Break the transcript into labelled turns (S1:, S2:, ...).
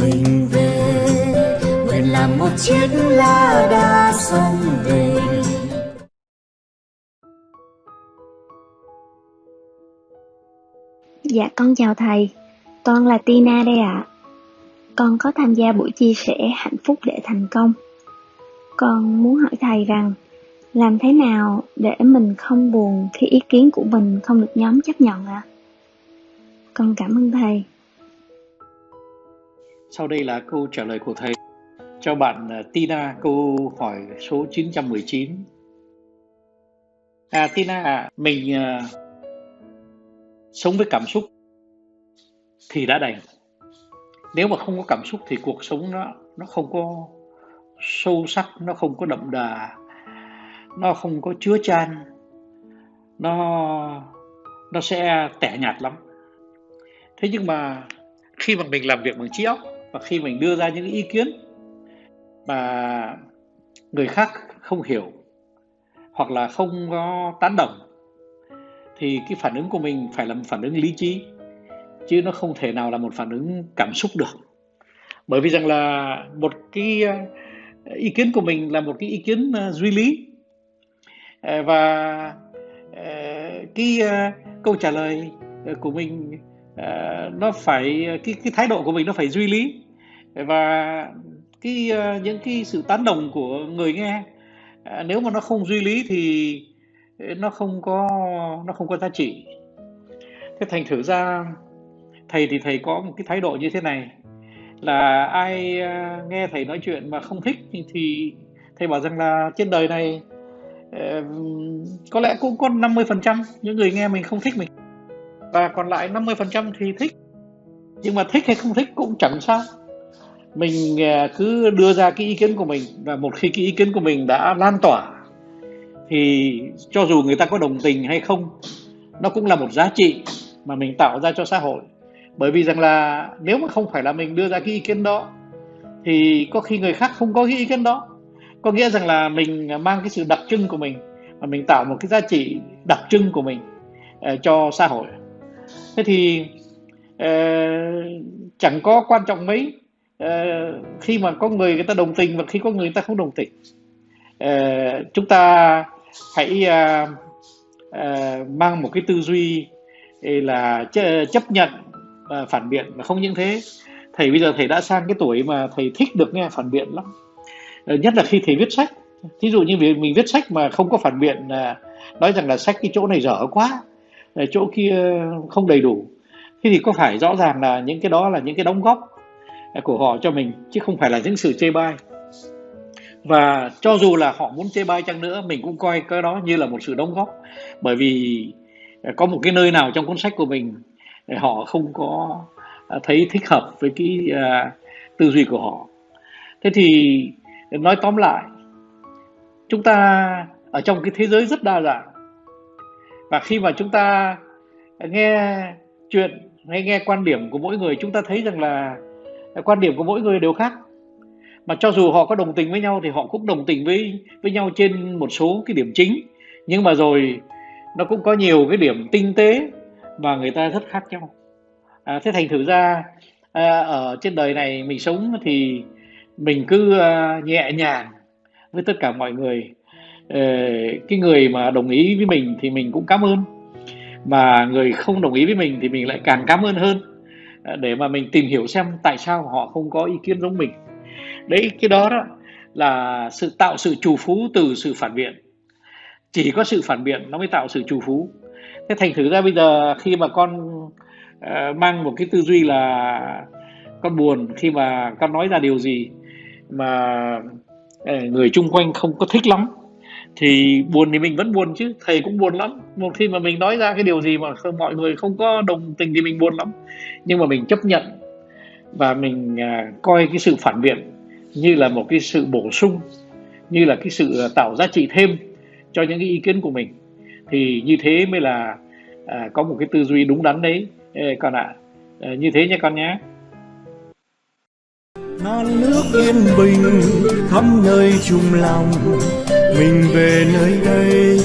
S1: mình về nguyện làm một chiếc lá đa sông về
S2: Dạ con chào thầy, con là Tina đây ạ. Con có tham gia buổi chia sẻ hạnh phúc để thành công. Con muốn hỏi thầy rằng làm thế nào để mình không buồn khi ý kiến của mình không được nhóm chấp nhận ạ? À? Con cảm ơn thầy.
S3: Sau đây là câu trả lời của thầy cho bạn à, Tina câu hỏi số 919. À Tina à, mình uh, sống với cảm xúc thì đã đành. Nếu mà không có cảm xúc thì cuộc sống nó nó không có sâu sắc, nó không có đậm đà, nó không có chứa chan, nó nó sẽ tẻ nhạt lắm. Thế nhưng mà khi mà mình làm việc bằng trí óc và khi mình đưa ra những ý kiến mà người khác không hiểu hoặc là không có tán đồng, thì cái phản ứng của mình phải là một phản ứng lý trí, chứ nó không thể nào là một phản ứng cảm xúc được. Bởi vì rằng là một cái, ý kiến của mình là một cái ý kiến ờ, duy lý. Ờ, và ờ, cái câu trả lời của mình nó phải, cái cái thái độ của mình nó phải duy lý và cái ờ, những cái sự tán đồng của người nghe à, nếu mà nó không duy lý thì nó không có, nó không có giá trị. Thế thành thử ra, thầy thì thầy có một cái thái độ như thế này, là ai ờ, nghe thầy nói chuyện mà không thích thì thầy bảo rằng là trên đời này ờ, có lẽ cũng có 50% những người nghe mình không thích mình. Và còn lại 50% thì thích, nhưng mà thích hay không thích cũng chẳng sao mình à, cứ đưa ra cái ý kiến của mình và một khi cái ý kiến của mình đã lan tỏa thì cho dù người ta có đồng tình hay không nó cũng là một giá trị mà mình tạo ra cho xã hội. Bởi vì rằng là nếu mà không phải là mình đưa ra cái ý kiến đó thì có khi người khác không có cái ý kiến đó. Có nghĩa rằng là mình mang cái sự đặc trưng của mình và mình tạo một cái giá trị đặc trưng của mình uh, cho xã hội. Thế thì uh, chẳng có quan trọng mấy uh, khi mà có người người ta đồng tình và khi có người, người ta không đồng tình. Uh, chúng ta hãy uh, uh, mang một cái tư duy là ch- chấp nhận uh, phản biện và không những thế. Thầy bây giờ thầy đã sang cái tuổi mà thầy thích được nghe phản biện lắm. Uh, nhất là khi thầy viết sách. Thí dụ như việc mình viết sách mà không có phản biện uh, nói rằng là sách cái chỗ này dở quá chỗ kia không đầy đủ. Thế thì có phải rõ ràng là những cái đó là những cái đóng góp của họ cho mình chứ không phải là những sự chê bai. Và cho dù là họ muốn chê bai chăng nữa mình cũng coi cái đó như là một sự đóng góp. Bởi vì có một cái nơi nào trong cuốn sách của mình họ không có à, thấy thích hợp với cái uh, tư duy của họ. Thế thì nói tóm lại chúng ta ở trong cái thế giới rất đa dạng. Và khi mà chúng ta nghe chuyện hay nghe quan điểm của mỗi người chúng ta thấy rằng là quan điểm của mỗi người đều khác. Mà cho dù họ có đồng tình với nhau thì họ cũng đồng tình với với nhau trên một số cái điểm chính. Nhưng mà rồi nó cũng có nhiều cái điểm tinh tế mà người ta rất khác nhau. À, thế thành thử ra à, ở trên đời này mình sống thì mình cứ à, nhẹ nhàng với tất cả mọi người. À, cái người mà đồng ý với mình thì mình cũng cảm ơn. Mà người không đồng ý với mình thì mình lại càng cảm ơn hơn. À, để mà mình tìm hiểu xem tại sao họ không có ý kiến giống mình. Đấy cái đó đó là sự tạo sự trù phú từ sự phản biện. Chỉ có sự phản biện nó mới tạo sự trù phú. Thế thành thử ra bây giờ khi mà con uh, mang một cái tư duy là con buồn khi mà con nói ra điều gì mà uh, người chung quanh không có thích lắm thì buồn thì mình vẫn buồn chứ thầy cũng buồn lắm. Một khi mà mình nói ra cái điều gì mà mọi người không có đồng tình thì mình buồn lắm. Nhưng mà mình chấp nhận và mình à, coi cái sự phản biện như là một cái sự bổ sung như là cái sự à, tạo giá trị thêm cho những cái ý kiến của mình. Thì như thế mới là à, có một cái tư duy đúng đắn đấy. Ê, con ạ. À. à, như thế nhé con nhé.
S1: Non nước yên bình khắp nơi chung lòng mình về nơi đây